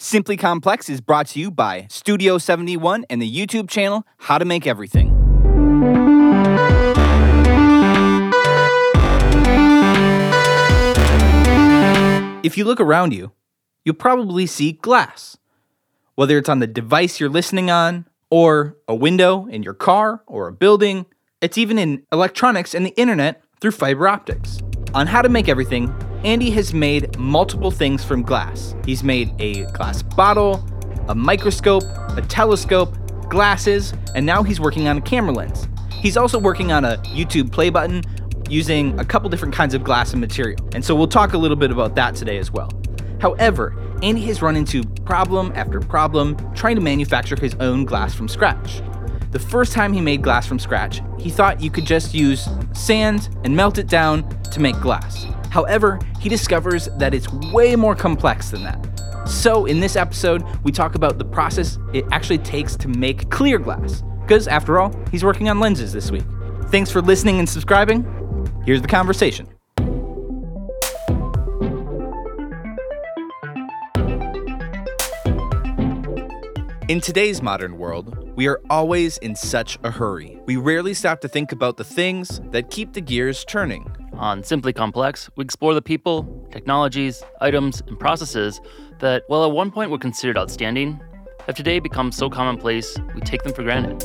Simply Complex is brought to you by Studio 71 and the YouTube channel How to Make Everything. If you look around you, you'll probably see glass. Whether it's on the device you're listening on, or a window in your car or a building, it's even in electronics and the internet through fiber optics. On How to Make Everything, Andy has made multiple things from glass. He's made a glass bottle, a microscope, a telescope, glasses, and now he's working on a camera lens. He's also working on a YouTube play button using a couple different kinds of glass and material. And so we'll talk a little bit about that today as well. However, Andy has run into problem after problem trying to manufacture his own glass from scratch. The first time he made glass from scratch, he thought you could just use sand and melt it down to make glass. However, he discovers that it's way more complex than that. So, in this episode, we talk about the process it actually takes to make clear glass. Because, after all, he's working on lenses this week. Thanks for listening and subscribing. Here's the conversation. In today's modern world, we are always in such a hurry. We rarely stop to think about the things that keep the gears turning. On Simply Complex, we explore the people, technologies, items, and processes that, while at one point were considered outstanding, have today become so commonplace we take them for granted.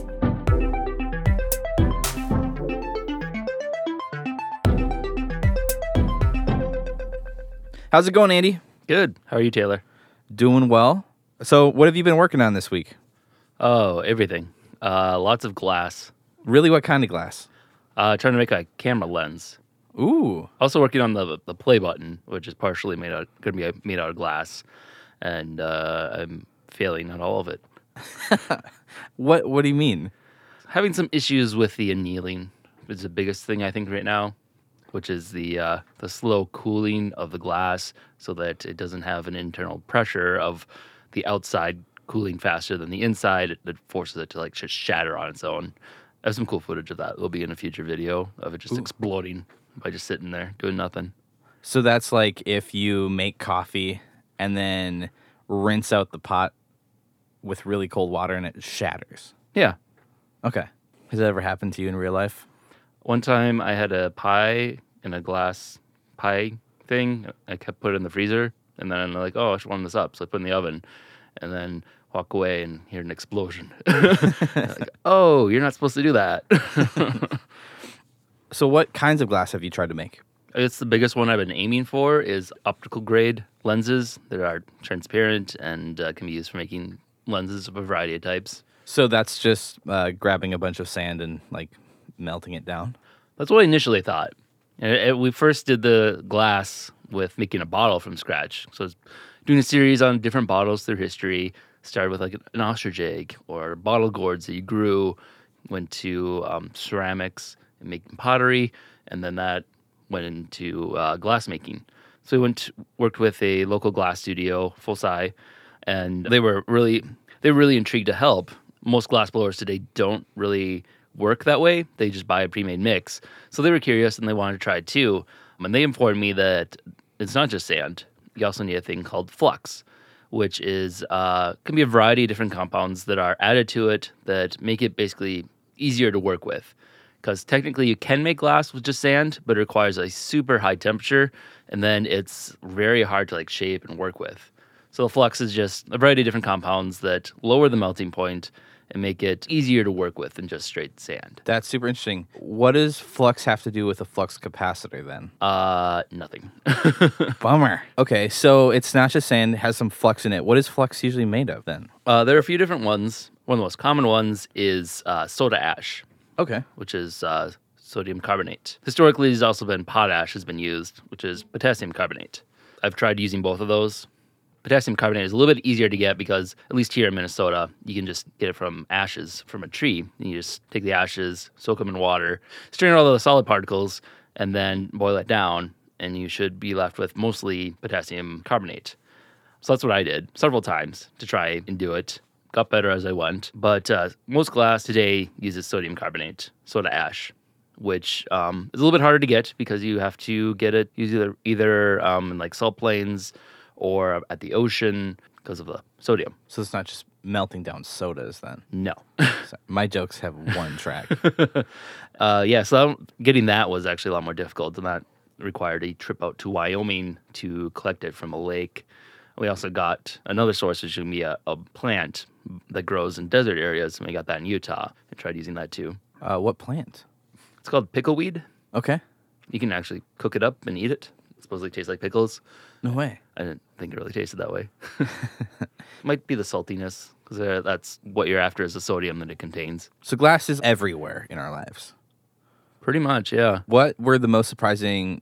How's it going, Andy? Good. How are you, Taylor? Doing well. So, what have you been working on this week? Oh, everything. Uh, lots of glass. Really, what kind of glass? Uh, trying to make a camera lens. Ooh, Also working on the the play button, which is partially made out going to be made out of glass, and uh, I'm failing on all of it. what what do you mean? Having some issues with the annealing is the biggest thing I think right now, which is the uh, the slow cooling of the glass so that it doesn't have an internal pressure of the outside cooling faster than the inside. It, it forces it to like just shatter on its own. I have some cool footage of that. It'll be in a future video of it just exploding by just sitting there doing nothing. So that's like if you make coffee and then rinse out the pot with really cold water and it shatters. Yeah. Okay. Has that ever happened to you in real life? One time I had a pie in a glass pie thing. I kept put it in the freezer, and then I'm like, oh, I should warm this up. So I put it in the oven, and then walk away and hear an explosion. like, oh, you're not supposed to do that. So what kinds of glass have you tried to make? it's the biggest one I've been aiming for is optical grade lenses that are transparent and uh, can be used for making lenses of a variety of types. So that's just uh, grabbing a bunch of sand and like melting it down. That's what I initially thought. And it- we first did the glass with making a bottle from scratch. So I was doing a series on different bottles through history. Started with like an ostrich egg or bottle gourds that you grew. Went to um, ceramics and making pottery, and then that went into uh, glass making. So we went worked with a local glass studio, Fosai, and they were really they were really intrigued to help. Most glass blowers today don't really work that way. They just buy a pre-made mix. So they were curious and they wanted to try it too. And they informed me that it's not just sand. You also need a thing called flux, which is uh, can be a variety of different compounds that are added to it that make it basically easier to work with. Because technically, you can make glass with just sand, but it requires a super high temperature, and then it's very hard to like shape and work with. So the flux is just a variety of different compounds that lower the melting point and make it easier to work with than just straight sand. That's super interesting. What does flux have to do with a flux capacitor then? Uh, nothing. Bummer. Okay, so it's not just sand, it has some flux in it. What is flux usually made of then? uh, there are a few different ones. One of the most common ones is uh, soda ash, Okay. which is uh, sodium carbonate. Historically, there's also been potash has been used, which is potassium carbonate. I've tried using both of those. Potassium carbonate is a little bit easier to get because, at least here in Minnesota, you can just get it from ashes from a tree. And you just take the ashes, soak them in water, strain all the solid particles, and then boil it down, and you should be left with mostly potassium carbonate. So that's what I did several times to try and do it. Got better as I went. But uh, most glass today uses sodium carbonate, soda ash, which um, is a little bit harder to get because you have to get it either either um, in like salt plains or at the ocean. because of the sodium. So it's not just melting down sodas then. No. So my jokes have one track. Uh, yeah, so getting that was actually a lot more difficult, and that required a trip out to Wyoming to collect it from a lake. We also got another source, which would be a, a plant that grows in desert areas, and we got that in Utah. and tried using that too. Uh, what plant? It's called pickleweed. Okay. You can actually cook it up and eat it. It supposedly tastes like pickles. No way. I didn't think it really tasted that way. Might be the saltiness, because uh, that's what you're after is the sodium that it contains. So glass is everywhere in our lives. Pretty much, yeah. What were the most surprising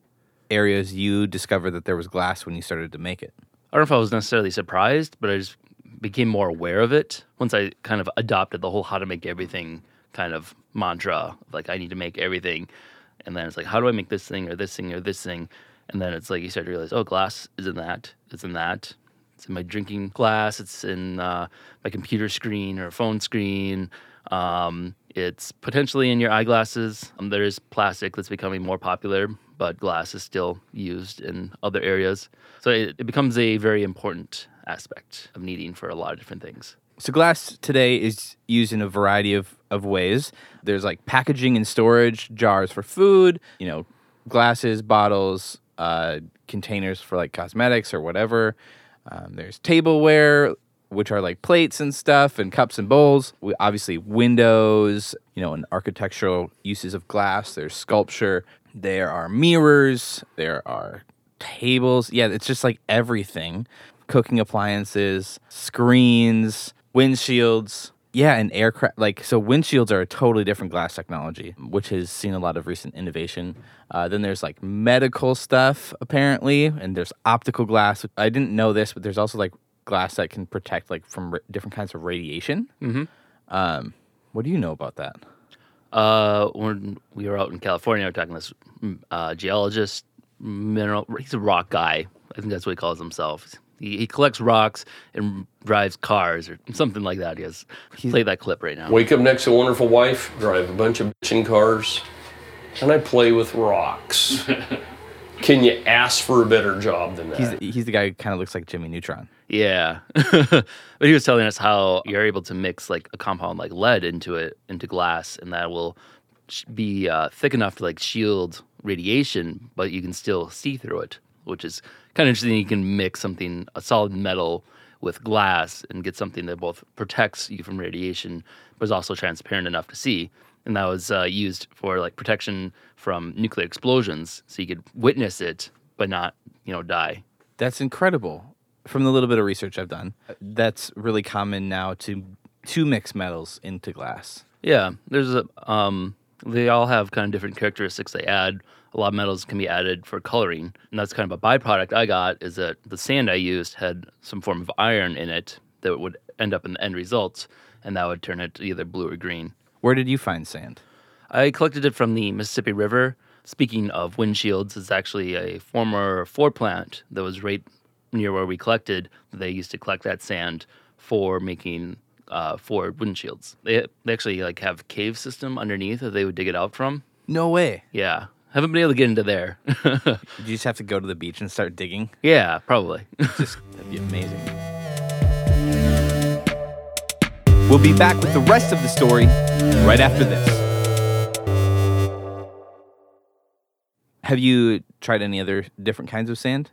areas you discovered that there was glass when you started to make it? I don't know if I was necessarily surprised, but I just became more aware of it once I kind of adopted the whole how to make everything kind of mantra. Like I need to make everything, and then it's like how do I make this thing or this thing or this thing, and then it's like you start to realize, oh, glass is in that, it's in that, it's in my drinking glass, it's in uh, my computer screen or phone screen. Um, it's potentially in your eyeglasses. Um, there is plastic that's becoming more popular, but glass is still used in other areas. So it, it becomes a very important aspect of needing for a lot of different things. So glass today is used in a variety of, of ways. There's like packaging and storage, jars for food, you know, glasses, bottles, uh, containers for like cosmetics or whatever. Um, there's tableware, which are like plates and stuff, and cups and bowls. We, obviously, windows, you know, and architectural uses of glass. There's sculpture. There are mirrors. There are tables. Yeah, it's just like everything. Cooking appliances, screens, windshields. Yeah, and aircraft. Like, so windshields are a totally different glass technology, which has seen a lot of recent innovation. Uh, then there's like medical stuff, apparently, and there's optical glass. I didn't know this, but there's also like glass that can protect like from ra- different kinds of radiation. Mhm. Um, what do you know about that? Uh, when we were out in California, we were talking to this mm, uh, geologist, mineral. He's a rock guy. I think that's what he calls himself. He, he collects rocks and drives cars or something like that. He has play that clip right now. Wake up next to a wonderful wife, drive a bunch of bitchin' cars, and I play with rocks. Can you ask for a better job than that? He's he's the guy who kind of looks like Jimmy Neutron. Yeah, but he was telling us how you're able to mix like a compound like lead into it into glass, and that will be uh, thick enough to like shield radiation, but you can still see through it, which is kind of interesting. You can mix something a solid metal with glass and get something that both protects you from radiation, but is also transparent enough to see. And that was uh, used for like protection from nuclear explosions, so you could witness it but not, you know, die. That's incredible. From the little bit of research I've done, that's really common now to to mix metals into glass. Yeah, there's a um they all have kind of different characteristics they add. A lot of metals can be added for coloring, and that's kind of a byproduct I got is that the sand I used had some form of iron in it that would end up in the end results, and that would turn it to either blue or green. Where did you find sand? I collected it from the Mississippi River. Speaking of windshields, it's actually a former Ford plant that was right near where we collected. They used to collect that sand for making uh, Ford windshields. They, they actually like have cave system underneath that they would dig it out from. No way. Yeah, haven't been able to get into there. You just have to go to the beach and start digging? yeah, probably. Just that'd be amazing. We'll be back with the rest of the story right after this. Have you tried any other different kinds of sand?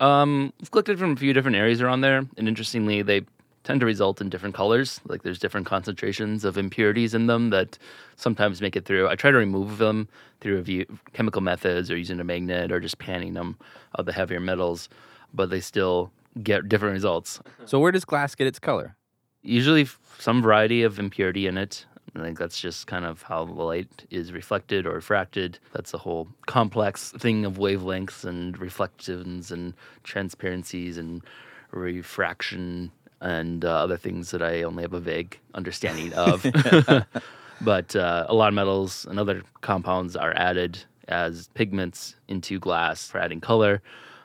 Um, I've collected from a few different areas around there, and interestingly, they tend to result in different colors. Like there's different concentrations of impurities in them that sometimes make it through. I try to remove them through a few chemical methods or using a magnet or just panning them of the heavier metals, but they still get different results. So where does glass get its color? Usually, some variety of impurity in it. I think that's just kind of how the light is reflected or refracted. That's a whole complex thing of wavelengths and reflections and transparencies and refraction and uh, other things that I only have a vague understanding of. but uh, a lot of metals and other compounds are added as pigments into glass for adding color.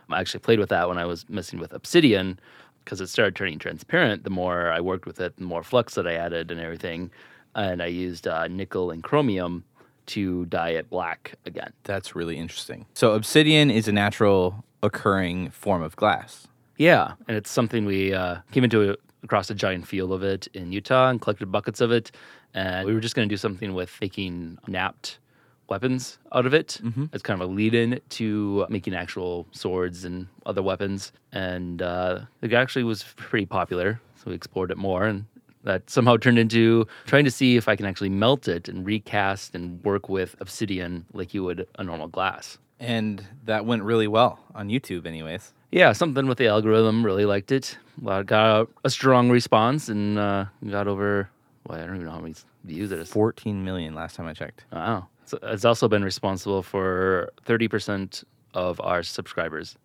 I actually played with that when I was messing with obsidian because it started turning transparent. The more I worked with it, the more flux that I added and everything. And I used uh, nickel and chromium to dye it black again. That's really interesting. So obsidian is a natural occurring form of glass. Yeah, and it's something we uh, came into a, across a giant field of it in Utah and collected buckets of it, and we were just going to do something with making knapped weapons out of it. It's kind of a lead-in to making actual swords and other weapons, and uh, it actually was pretty popular. So we explored it more, and that somehow turned into trying to see if I can actually melt it and recast and work with obsidian like you would a normal glass. And that went really well on YouTube, anyways. Yeah, something with the algorithm. Really liked it. Got a strong response and uh, got over. Well, I don't even know how many views it is. 14 million last time I checked. Wow. So it's also been responsible for thirty percent of our subscribers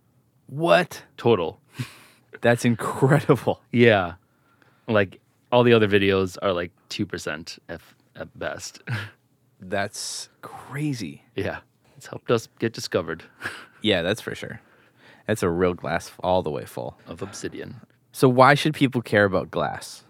What? total. That's incredible. Yeah, like all the other videos are like two percent if at best. That's crazy. yeah, it's helped us get discovered Yeah, that's for sure. That's a real glass all the way full. of obsidian. So why should people care about glass?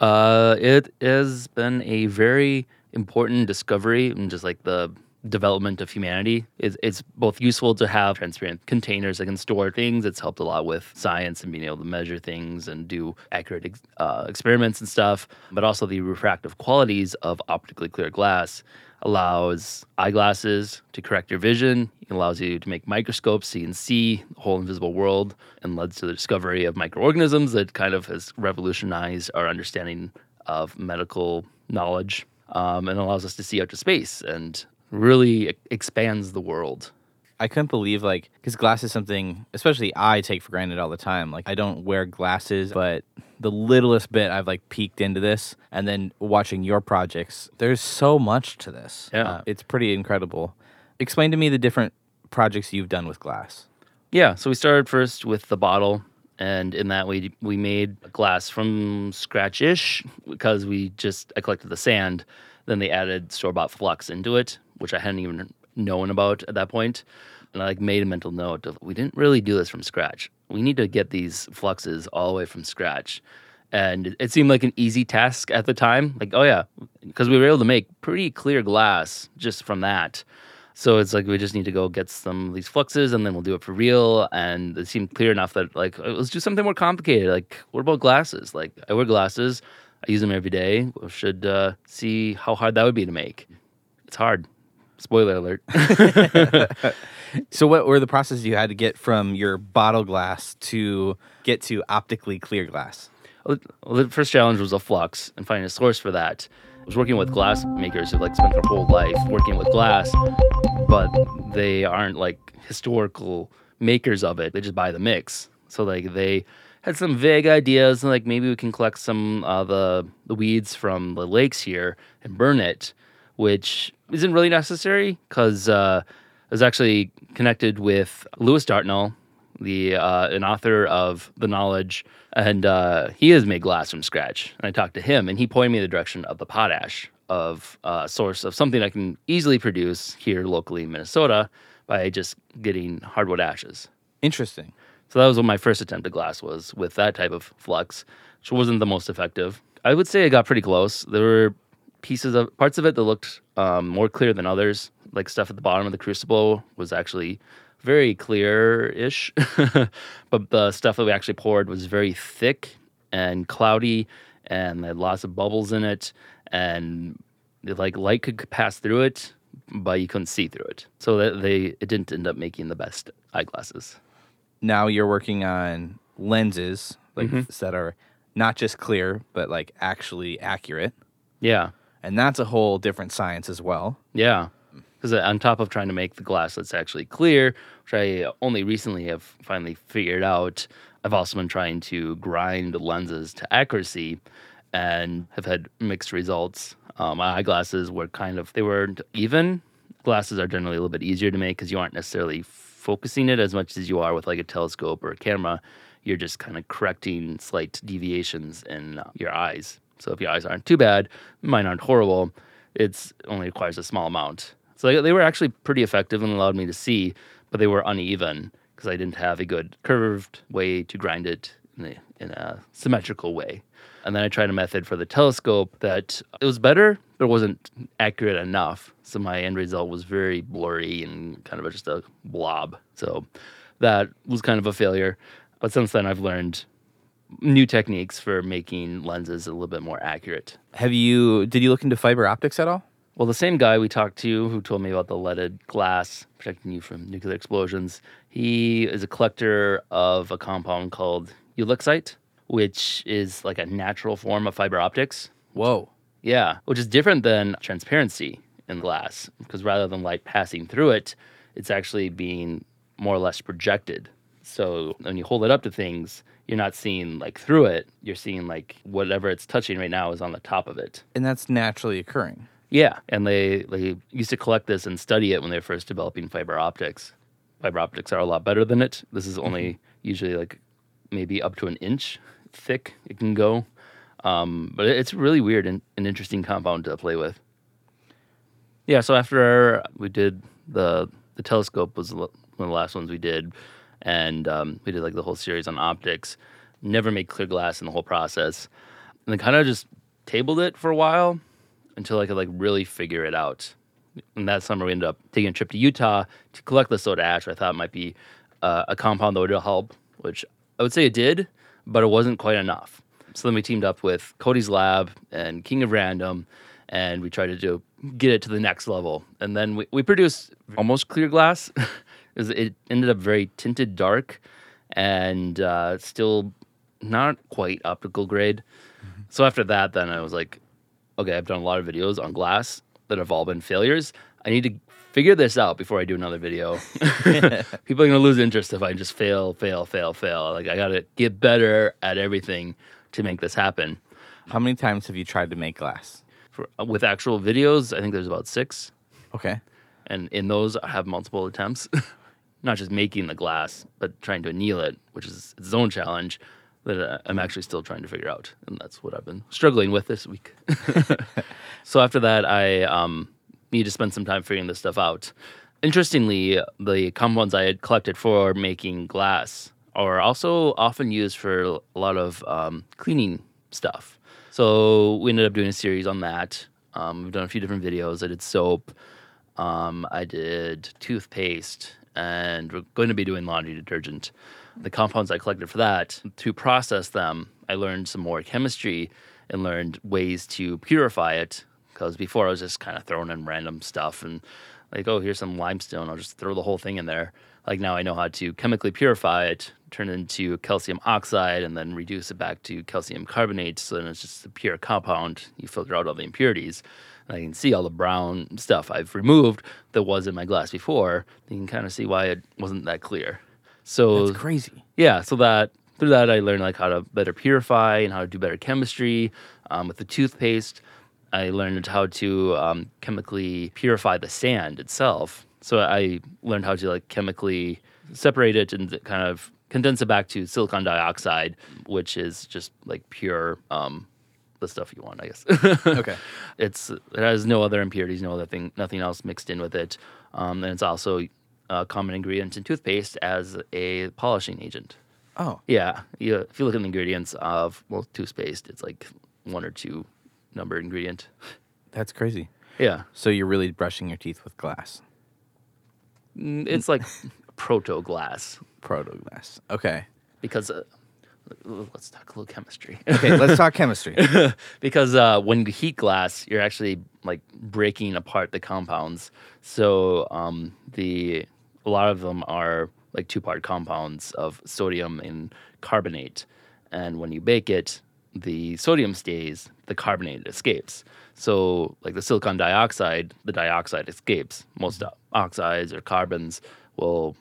Uh, it has been a very important discovery and just like the development of humanity. It's, it's both useful to have transparent containers that can store things. It's helped a lot with science and being able to measure things and do accurate ex- uh, experiments and stuff. But also the refractive qualities of optically clear glass allows eyeglasses to correct your vision. It allows you to make microscopes so you can see the whole invisible world and led to the discovery of microorganisms that kind of has revolutionized our understanding of medical knowledge um, and allows us to see out to space and really expands the world. I couldn't believe like because glass is something, especially I take for granted all the time. Like I don't wear glasses, but the littlest bit I've like peeked into this, and then watching your projects, there's so much to this. Yeah. Uh, it's pretty incredible. Explain to me the different projects you've done with glass. Yeah, so we started first with the bottle, and in that we we made glass from scratch ish because we just I collected the sand. Then they added store bought flux into it, which I hadn't even known about at that point. And I like made a mental note of we didn't really do this from scratch. We need to get these fluxes all the way from scratch. And it- seemed like an easy task at the time. Like, oh yeah, because we were able to make pretty clear glass just from that. So it's like we just need to go get some of these fluxes and then we'll do it for real. And it seemed clear enough that like let's do something more complicated. Like what about glasses? Like I wear glasses, I use them every day. We should uh, see how hard that would be to make. It's hard. Spoiler alert. So what were the processes you had to get from your bottle glass to get to optically clear glass? Well, the first challenge was a flux and finding a source for that. I was working with glass makers who like spent their whole life working with glass, but they aren't like historical makers of it. They just buy the mix. So like they had some vague ideas like maybe we can collect some uh, the the weeds from the lakes here and burn it, which isn't really necessary because uh, I was actually connected with Lewis Dartnell, the uh, an author of the knowledge, and uh, he has made glass from scratch. And I talked to him, and he pointed me in the direction of the potash of uh, a source of something I can easily produce here locally in Minnesota by just getting hardwood ashes. Interesting. So that was what my first attempt at glass was with that type of flux, which wasn't the most effective. I would say I got pretty close. There were pieces of parts of it that looked um, more clear than others. Like stuff at the bottom of the crucible was actually very clear-ish, but the stuff that we actually poured was very thick and cloudy, and had lots of bubbles in it, and like light could pass through it, but you couldn't see through it. So that they it didn't end up making the best eyeglasses. Now you're working on lenses like that are not just clear but like actually accurate, Yeah. and that's a whole different science as well. Yeah. Because on top of trying to make the glass that's actually clear, which I only recently have finally figured out, I've also been trying to grind lenses to accuracy and have had mixed results. Um, my eyeglasses were kind of, they weren't even. Glasses are generally a little bit easier to make because you aren't necessarily focusing it as much as you are with like a telescope or a camera. You're just kind of correcting slight deviations in uh, your eyes. So if your eyes aren't too bad, mine aren't horrible, it's only requires a small amount. So they, were actually pretty effective and allowed me to see, but they were uneven because I didn't have a good curved way to grind it in a, in a symmetrical way. And then I tried a method for the telescope that it was better, but it wasn't accurate enough. So my end result was very blurry and kind of just a blob. So that was kind of a failure. But since then, I've learned new techniques for making lenses a little bit more accurate. Have you? Did you look into fiber optics at all? Well, the same guy we talked to who told me about the leaded glass protecting you from nuclear explosions, he is a collector of a compound called ulexite, which is like a natural form of fiber optics. Whoa. Yeah, which is different than transparency in glass because rather than light passing through it, it's actually being more or less projected. So when you hold it up to things, you're not seeing like through it, you're seeing like whatever it's touching right now is on the top of it. And that's naturally occurring. Yeah, and they they used to collect this and study it when they were first developing fiber optics. Fiber optics are a lot better than it. This is only mm-hmm. usually like maybe up to an inch thick it can go, um, but it's really weird and an interesting compound to play with. Yeah, so after we did the the telescope was one of the last ones we did, and um, we did like the whole series on optics. Never made clear glass in the whole process, and then kind of just tabled it for a while until I could like really figure it out. And that summer, we ended up taking a trip to Utah to collect the soda ash. I thought might be uh, a compound that would help, which I would say it did, but it wasn't quite enough. So then we teamed up with Cody's Lab and King of Random, and we tried to do get it to the next level. And then we, we produced almost clear glass. it, was- it ended up very tinted dark and uh, still not quite optical grade. So after that, then I was like, okay, I've done a lot of videos on glass that have all been failures. I need to figure this out before I do another video. People are gonna lose interest if I just fail, fail, fail, fail. Like I gotta get better at everything to make this happen. How many times have you tried to make glass? For, with actual videos, I think there's about six, Okay. and in those I have multiple attempts. Not just making the glass, but trying to anneal it, which is its own challenge that uh, I'm actually still trying to figure out, and that's what I've been struggling with this week. so after that, I um, need to spend some time figuring this stuff out. Interestingly, the compounds I had collected for making glass are also often used for a lot of um, cleaning stuff. So we ended up doing a series on that. Um, we've done a few different videos. I did soap. Um, I did toothpaste, and we're going to be doing laundry detergent. The compounds I collected for that, to process them, I learned some more chemistry and learned ways to purify it. Because before I was just kind of throwing in random stuff and like, oh, here's some limestone. I'll just throw the whole thing in there. Like now I know how to chemically purify it, turn it into calcium oxide, and then reduce it back to calcium carbonate. So then it's just a pure compound. You filter out all the impurities. And I can see all the brown stuff I've removed that was in my glass before. You can kind of see why it wasn't that clear. So That's crazy. yeah, so that through that I learned like how to better purify and how to do better chemistry. Um, with the toothpaste, I learned how to um, chemically purify the sand itself. So I learned how to like chemically separate it and kind of condense it back to silicon dioxide, which is just like pure um, the stuff you want, I guess. Okay. It's it has no other impurities, no other thing, nothing else mixed in with it, um, and it's also a common ingredient in toothpaste as a polishing agent. Oh, Yeah, you, if you look at the ingredients of well toothpaste, it's like one or two number ingredient. that's crazy. Yeah, So you're really brushing your teeth with glass, Mm, it's like proto glass proto glass. Okay. because uh, let's talk a little chemistry. Okay, let's talk chemistry. because uh, when you heat glass, you're actually like breaking apart the compounds. So um, the a lot of them are like two part compounds of sodium and carbonate, and when you bake it, the sodium stays, the carbonate escapes. So like the silicon dioxide, the dioxide escapes. Most oxides or carbons will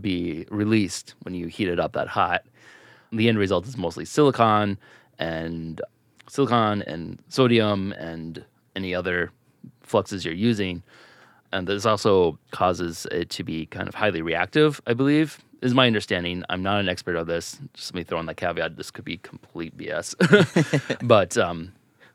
be released when you heat it up that hot the end result is mostly silicon and silicon and sodium and any other fluxes you're using. And this also causes it to be kind of highly reactive, I believe, is my understanding. I'm not an expert on this. Just let me throw in that caveat. This could be complete BS. but um,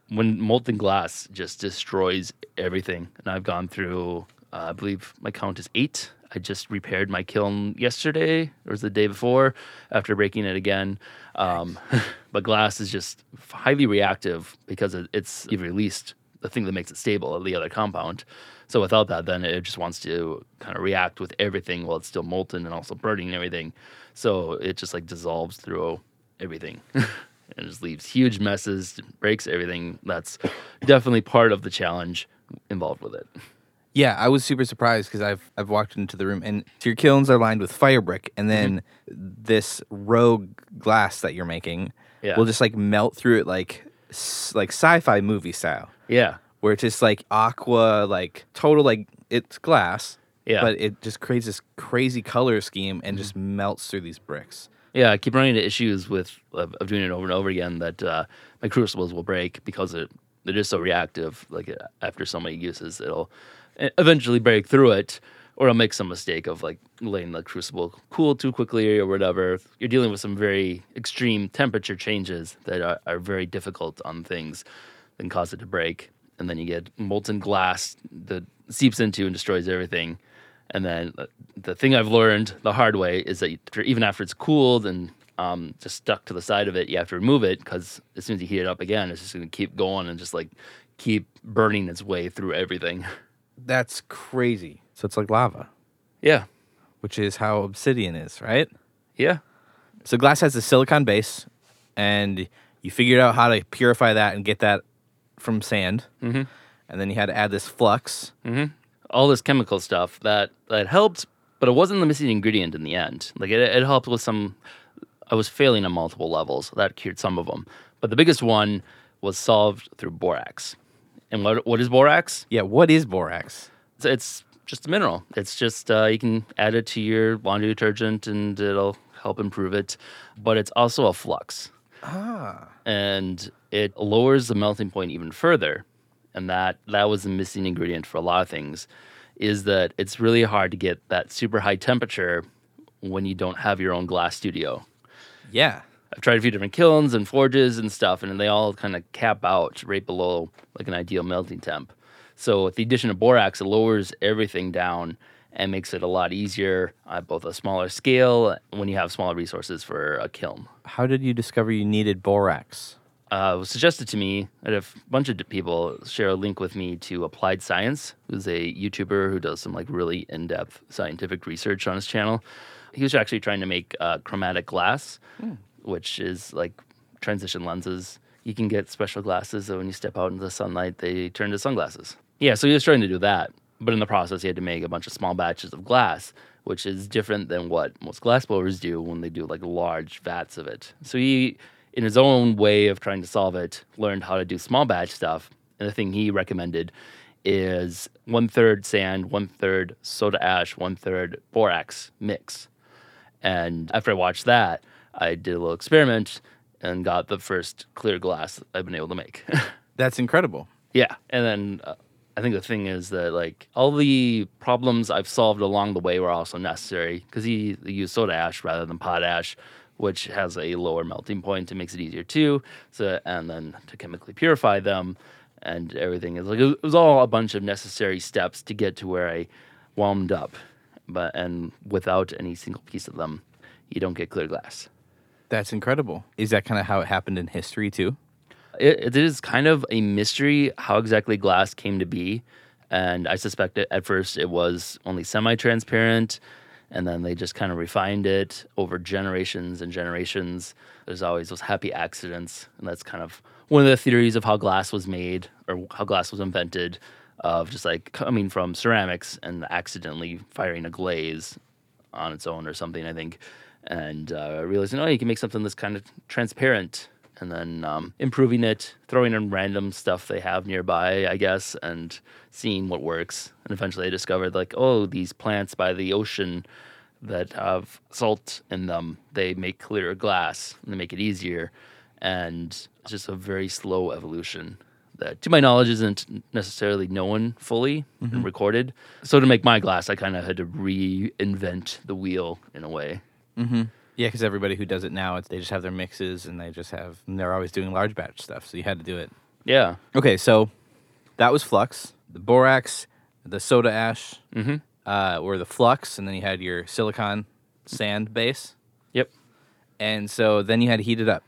when molten glass just destroys everything, and I've gone through, uh, I believe my count is eight. I just repaired my kiln yesterday, or was the day before, after breaking it again. Um, but glass is just highly reactive because it's you've released the thing that makes it stable, the other compound. So without that, then it just wants to kind of react with everything while it's still molten and also burning and everything. So it just like dissolves through everything. and just leaves huge messes, breaks everything. That's definitely part of the challenge involved with it. Yeah, I was super surprised because I've I've walked into the room and your kilns are lined with fire brick, and then mm-hmm. this rogue glass that you're making Yeah. will just like melt through it like like sci-fi movie style, Yeah. where it's just like aqua, like total like it's glass, Yeah. but it just creates this crazy color scheme and just mm-hmm. melts through these bricks. Yeah, I keep running into issues with of, of doing it over and over again that uh, my crucibles will break because it they're just so reactive. Like uh, after so many uses, it'll eventually break through it, or I'll make some mistake of like letting the crucible cool too quickly or whatever. You're dealing with some very extreme temperature changes that are, are very difficult on things, and cause it to break. And then you get molten glass that seeps into and destroys everything. And then uh, the thing I've learned the hard way is that even after it's cooled and um, just stuck to the side of it, you have to remove it because as soon as you heat it up again, it's just going to keep going and just like keep burning its way through everything. That's crazy. So it's like lava, yeah, which is how obsidian is, right? yeah, So glass has a silicon base, and you figured out how to purify that and get that from sand. Mm-hmm. And then you had to add this flux. All this chemical stuff that that helped, but it wasn't the missing ingredient in the end. Like it, it helped with some. I was failing on multiple levels. That cured some of them, but the biggest one was solved through borax. And what what is borax? Yeah, what is borax? It's, it's just a mineral. It's just uh, you can add it to your laundry detergent and it'll help improve it. But it's also a flux. Ah. And it lowers the melting point even further. And that that was the missing ingredient for a lot of things. Is that it's really hard to get that super high temperature when you don't have your own glass studio. Yeah. I've tried a few different kilns and forges and stuff, and they all kind of cap out right below like an ideal melting temp. So with the addition of borax, it lowers everything down and makes it a lot easier at both a smaller scale when you have smaller resources for a kiln. How did you discover you needed borax? Uh, was suggested to me that a bunch of people share a link with me to Applied Science, who's a YouTuber who does some like really in-depth scientific research on his channel. He was actually trying to make uh, chromatic glass, which is like transition lenses. You can get special glasses that when you step out into the sunlight, they turn to sunglasses. Yeah, so he was trying to do that, but in the process, he had to make a bunch of small batches of glass, which is different than what most glass blowers do when they do like large vats of it. So he, in his own way of trying to solve it, learned how to do small batch stuff. And the thing he recommended is one third sand, one third soda ash, one third borax mix. And after I watched that, I did a little experiment and got the first clear glass I've been able to make. That's incredible. yeah. And then uh, I think the thing is that like all the problems I've solved along the way were also necessary because he, he used soda ash rather than potash, which has a lower melting point. It makes it easier too. So and then to chemically purify them and everything is like it was all a bunch of necessary steps to get to where I wound up. But and without any single piece of them, you don't get clear glass. That's incredible. Is that kind of how it happened in history too? it, it is kind of a mystery how exactly glass came to be. And I suspect it, at first it was only semi transparent, and then they just kind of refined it over generations and generations. There's always those happy accidents, and that's kind of one of the theories of how glass was made or how glass was invented of just like coming from ceramics and accidentally firing a glaze on its own or something, I think, and uh, realizing, oh, you can make something that's kind of transparent, and then um, improving it, throwing in random stuff they have nearby, I guess, and seeing what works. And eventually, I discovered like, oh, these plants by the ocean that have salt in them, they make clearer glass and they make it easier, and it's just a very slow evolution. That, to my knowledge, isn't necessarily known fully and recorded. So, to make my glass, I kind of had to reinvent the wheel in a way. Yeah, because everybody who does it now, it's, they just have their mixes and they just have, and they're always doing large batch stuff. So you had to do it. Yeah. Okay, so that was flux. The borax, the soda ash uh, were the flux, and then you had your silicon sand base. Yep. And so then you had to heat it up.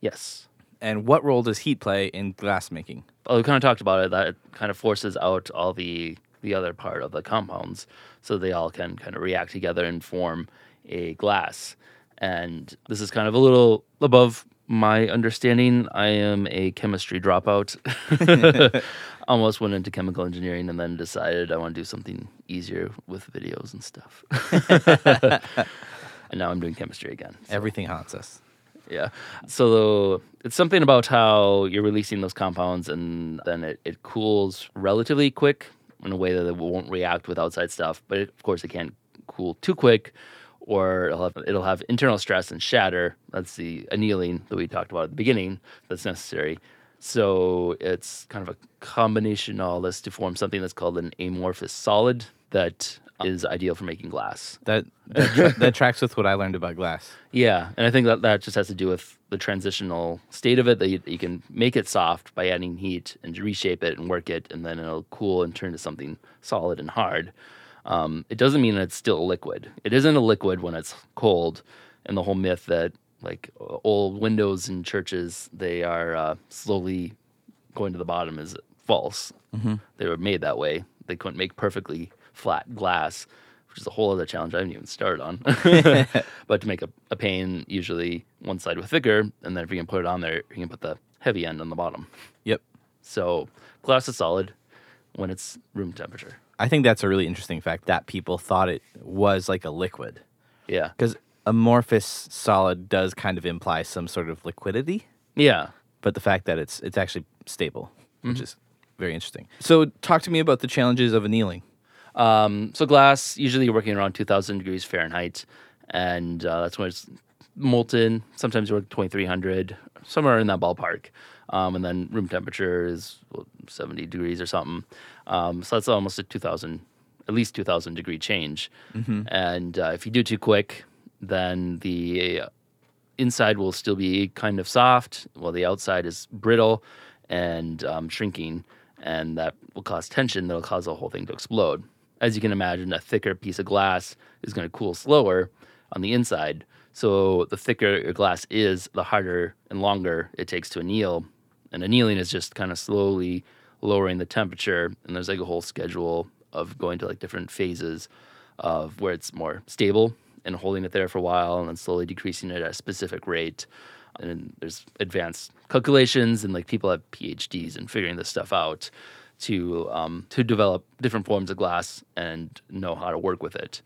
Yes. And what role does heat play in glass making? Well, we kind of talked about it. That it kind of forces out all the the other part of the compounds so they all can kind of react together and form a glass. And this is kind of a little above my understanding. I am a chemistry dropout. Almost went into chemical engineering and then decided I want to do something easier with videos and stuff. and now I'm doing chemistry again. Everything haunts us. Yeah. So it's something about how you're releasing those compounds and then it, it cools relatively quick in a way that it won't react with outside stuff. But it, of course, it can't cool too quick or it'll have, it'll have internal stress and shatter. That's the annealing that we talked about at the beginning that's necessary. So it's kind of a combination of all this to form something that's called an amorphous solid that is ideal for making glass. That that, tra- that tracks with what I learned about glass. Yeah, and I think that that just has to do with the transitional state of it that you, you can make it soft by adding heat and reshape it and work it, and then it'll cool and turn to something solid and hard. Um, it doesn't mean it's still a liquid. It isn't a liquid when it's cold, and the whole myth that like old windows in churches they are uh, slowly going to the bottom is false. They were made that way. They couldn't make perfectly flat glass, which is a whole other challenge I haven't even started on. but to make a, a pane, usually one side with thicker, and then if you can put it on there, you can put the heavy end on the bottom. Yep. So glass is solid when it's room temperature. I think that's a really interesting fact that people thought it was like a liquid. Yeah. Because amorphous solid does kind of imply some sort of liquidity, Yeah. but the fact that it's it's actually stable, which is very interesting. So talk to me about the challenges of annealing. Um, so glass, usually you're working around 2,000 degrees Fahrenheit, and uh, that's when it's molten. Sometimes you work 2,300, somewhere in that ballpark. Um, and then room temperature is well, 70 degrees or something. Um, so that's almost a 2,000, at least 2,000 degree change. And uh, if you do too quick, then the inside will still be kind of soft, while the outside is brittle and um, shrinking, and that will cause tension. That'll cause the whole thing to explode. As you can imagine, a thicker piece of glass is going to cool slower on the inside. So the thicker your glass is, the harder and longer it takes to anneal. And annealing is just kind of slowly lowering the temperature, and there's like a whole schedule of going to like different phases of where it's more stable and holding it there for a while and then slowly decreasing it at a specific rate. And there's advanced calculations and like people have PhDs in figuring this stuff out to um, to develop different forms of glass and know how to work with it.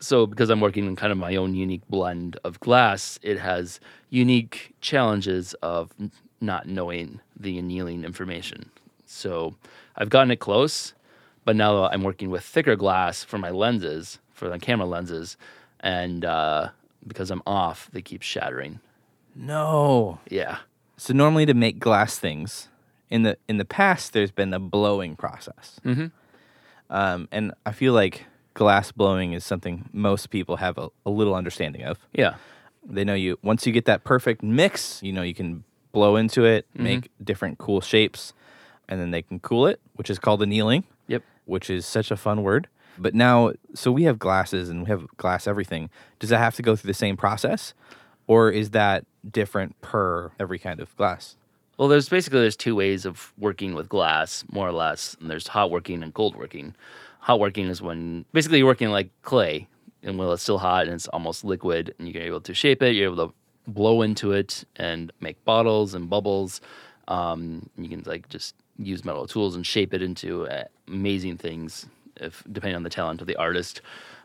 So because I'm working in kind of my own unique blend of glass, it has unique challenges of not knowing the annealing information. So I've gotten it close, but now I'm working with thicker glass for my lenses, for the camera lenses, and uh, because I'm off, they keep shattering. No. Yeah. So normally to make glass things, in the in the past, there's been a blowing process. Mm-hmm. Um, and I feel like glass blowing is something most people have a, a little understanding of. Yeah. They know you once you get that perfect mix, you know you can blow into it, mm-hmm. make different cool shapes, and then they can cool it, which is called annealing. Yep. which is such a fun word. But now, so we have glasses and we have glass everything. Does that have to go through the same process, or is that different per every kind of glass? Well, there's basically there's two ways of working with glass, more or less. And there's hot working and cold working. Hot working is when basically you're working like clay, and while it's still hot and it's almost liquid, and you're able to shape it, you're able to blow into it and make bottles and bubbles. Um, you can like just use metal tools and shape it into uh, amazing things, if depending on the talent of the artist.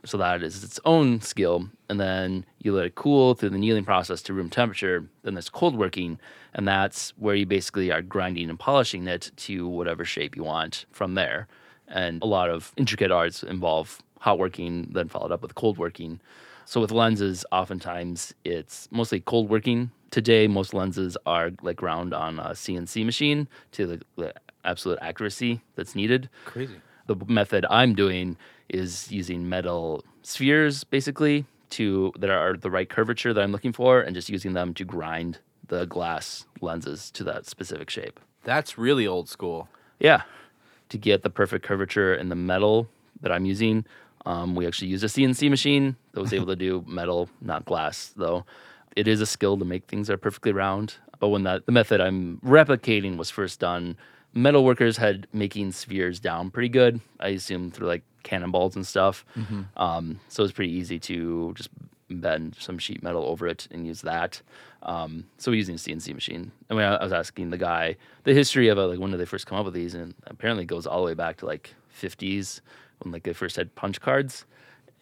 So that is its own skill, and then you let it cool through the annealing process to room temperature. Then there's cold working, and that's where you basically are grinding and polishing it to whatever shape you want from there. And a lot of intricate arts involve hot working, then followed up with cold working. So with lenses, oftentimes it's mostly cold working. Today, most lenses are like ground on a CNC machine to the, the absolute accuracy that's needed. Crazy. The method I'm doing is using metal spheres, basically, to that are the right curvature that I'm looking for, and just using them to grind the glass lenses to that specific shape. That's really old school. Yeah, to get the perfect curvature in the metal that I'm using, um, we actually used a CNC machine that was able to do metal, not glass, though. It is a skill to make things that are perfectly round. But when that the method I'm replicating was first done, metal workers had making spheres down pretty good. I assume through like cannonballs and stuff. Um, so it's pretty easy to just bend some sheet metal over it and use that. Um, so we're using a CNC machine. I mean, I, I was asking the guy the history of it, like when did they first come up with these, and apparently it goes all the way back to like 50s when like they first had punch cards,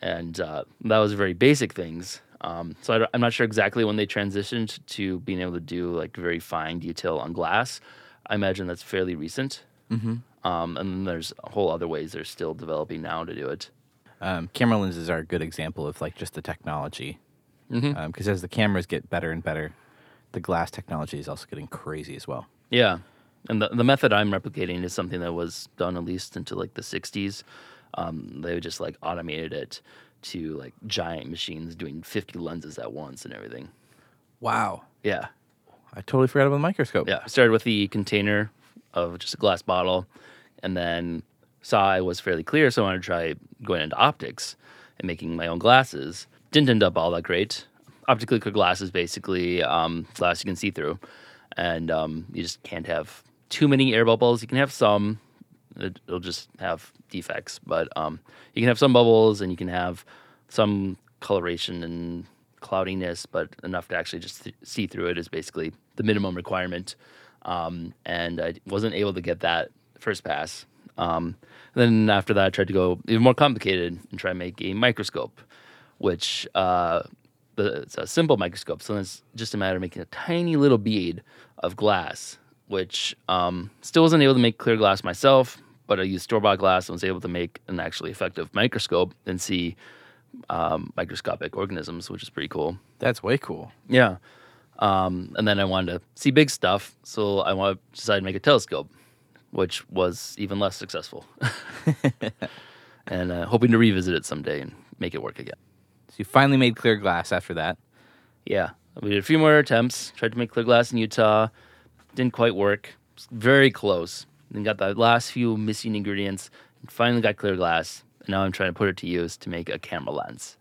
and uh, that was very basic things. Um, so I I'm not sure exactly when they transitioned to being able to do like very fine detail on glass. I imagine that's fairly recent. Mm-hmm. Um, and then there's a whole other ways they're still developing now to do it. Um, camera lenses are a good example of like just the technology. Because as the cameras get better and better, the glass technology is also getting crazy as well. Yeah. And the, the method I'm replicating is something that was done at least into like the 60s. Um, they just like automated it to like giant machines doing 50 lenses at once and everything. Wow. Yeah. I totally forgot about the microscope. Yeah. I started with the container of just a glass bottle and then saw I was fairly clear. So I wanted to try going into optics and making my own glasses. Didn't end up all that great. Optically clear glass is basically um, glass you can see through. And um, you just can't have too many air bubbles. You can have some, it, it'll just have defects, but um, you can have some bubbles and you can have some coloration and cloudiness, but enough to actually just th- see through it is basically the minimum requirement. Um, and I wasn't able to get that first pass. Um, then after that, I tried to go even more complicated and try and make a microscope, which uh, the, it's a simple microscope. So it's just a matter of making a tiny little bead of glass, which um, still wasn't able to make clear glass myself, but I used store bought glass and was able to make an actually effective microscope and see um, microscopic organisms, which is pretty cool. That's way cool. Yeah. Um, and then I wanted to see big stuff, so I want decided to make a telescope, which was even less successful. and uh, hoping to revisit it someday and make it work again. So you finally made clear glass after that. Yeah, we did a few more attempts. Tried to make clear glass in Utah, didn't quite work. Very close. Then got the last few missing ingredients. And finally got clear glass. And now I'm trying to put it to use to make a camera lens.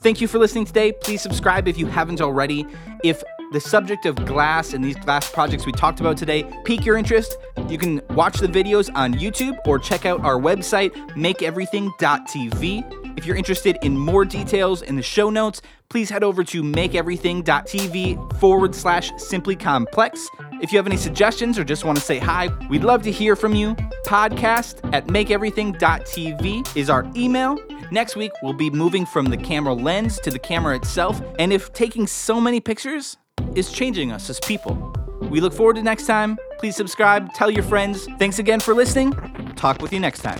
Thank you for listening today. Please subscribe if you haven't already. If the subject of glass and these glass projects we talked about today pique your interest, you can watch the videos on YouTube or check out our website, makeeverything.tv. If you're interested in more details in the show notes, please head over to makeeverything.tv forward slash simply complex. If you have any suggestions or just want to say hi, we'd love to hear from you. Podcast at makeeverything.tv is our email. Next week, we'll be moving from the camera lens to the camera itself, and if taking so many pictures is changing us as people. We look forward to next time. Please subscribe, tell your friends. Thanks again for listening. Talk with you next time.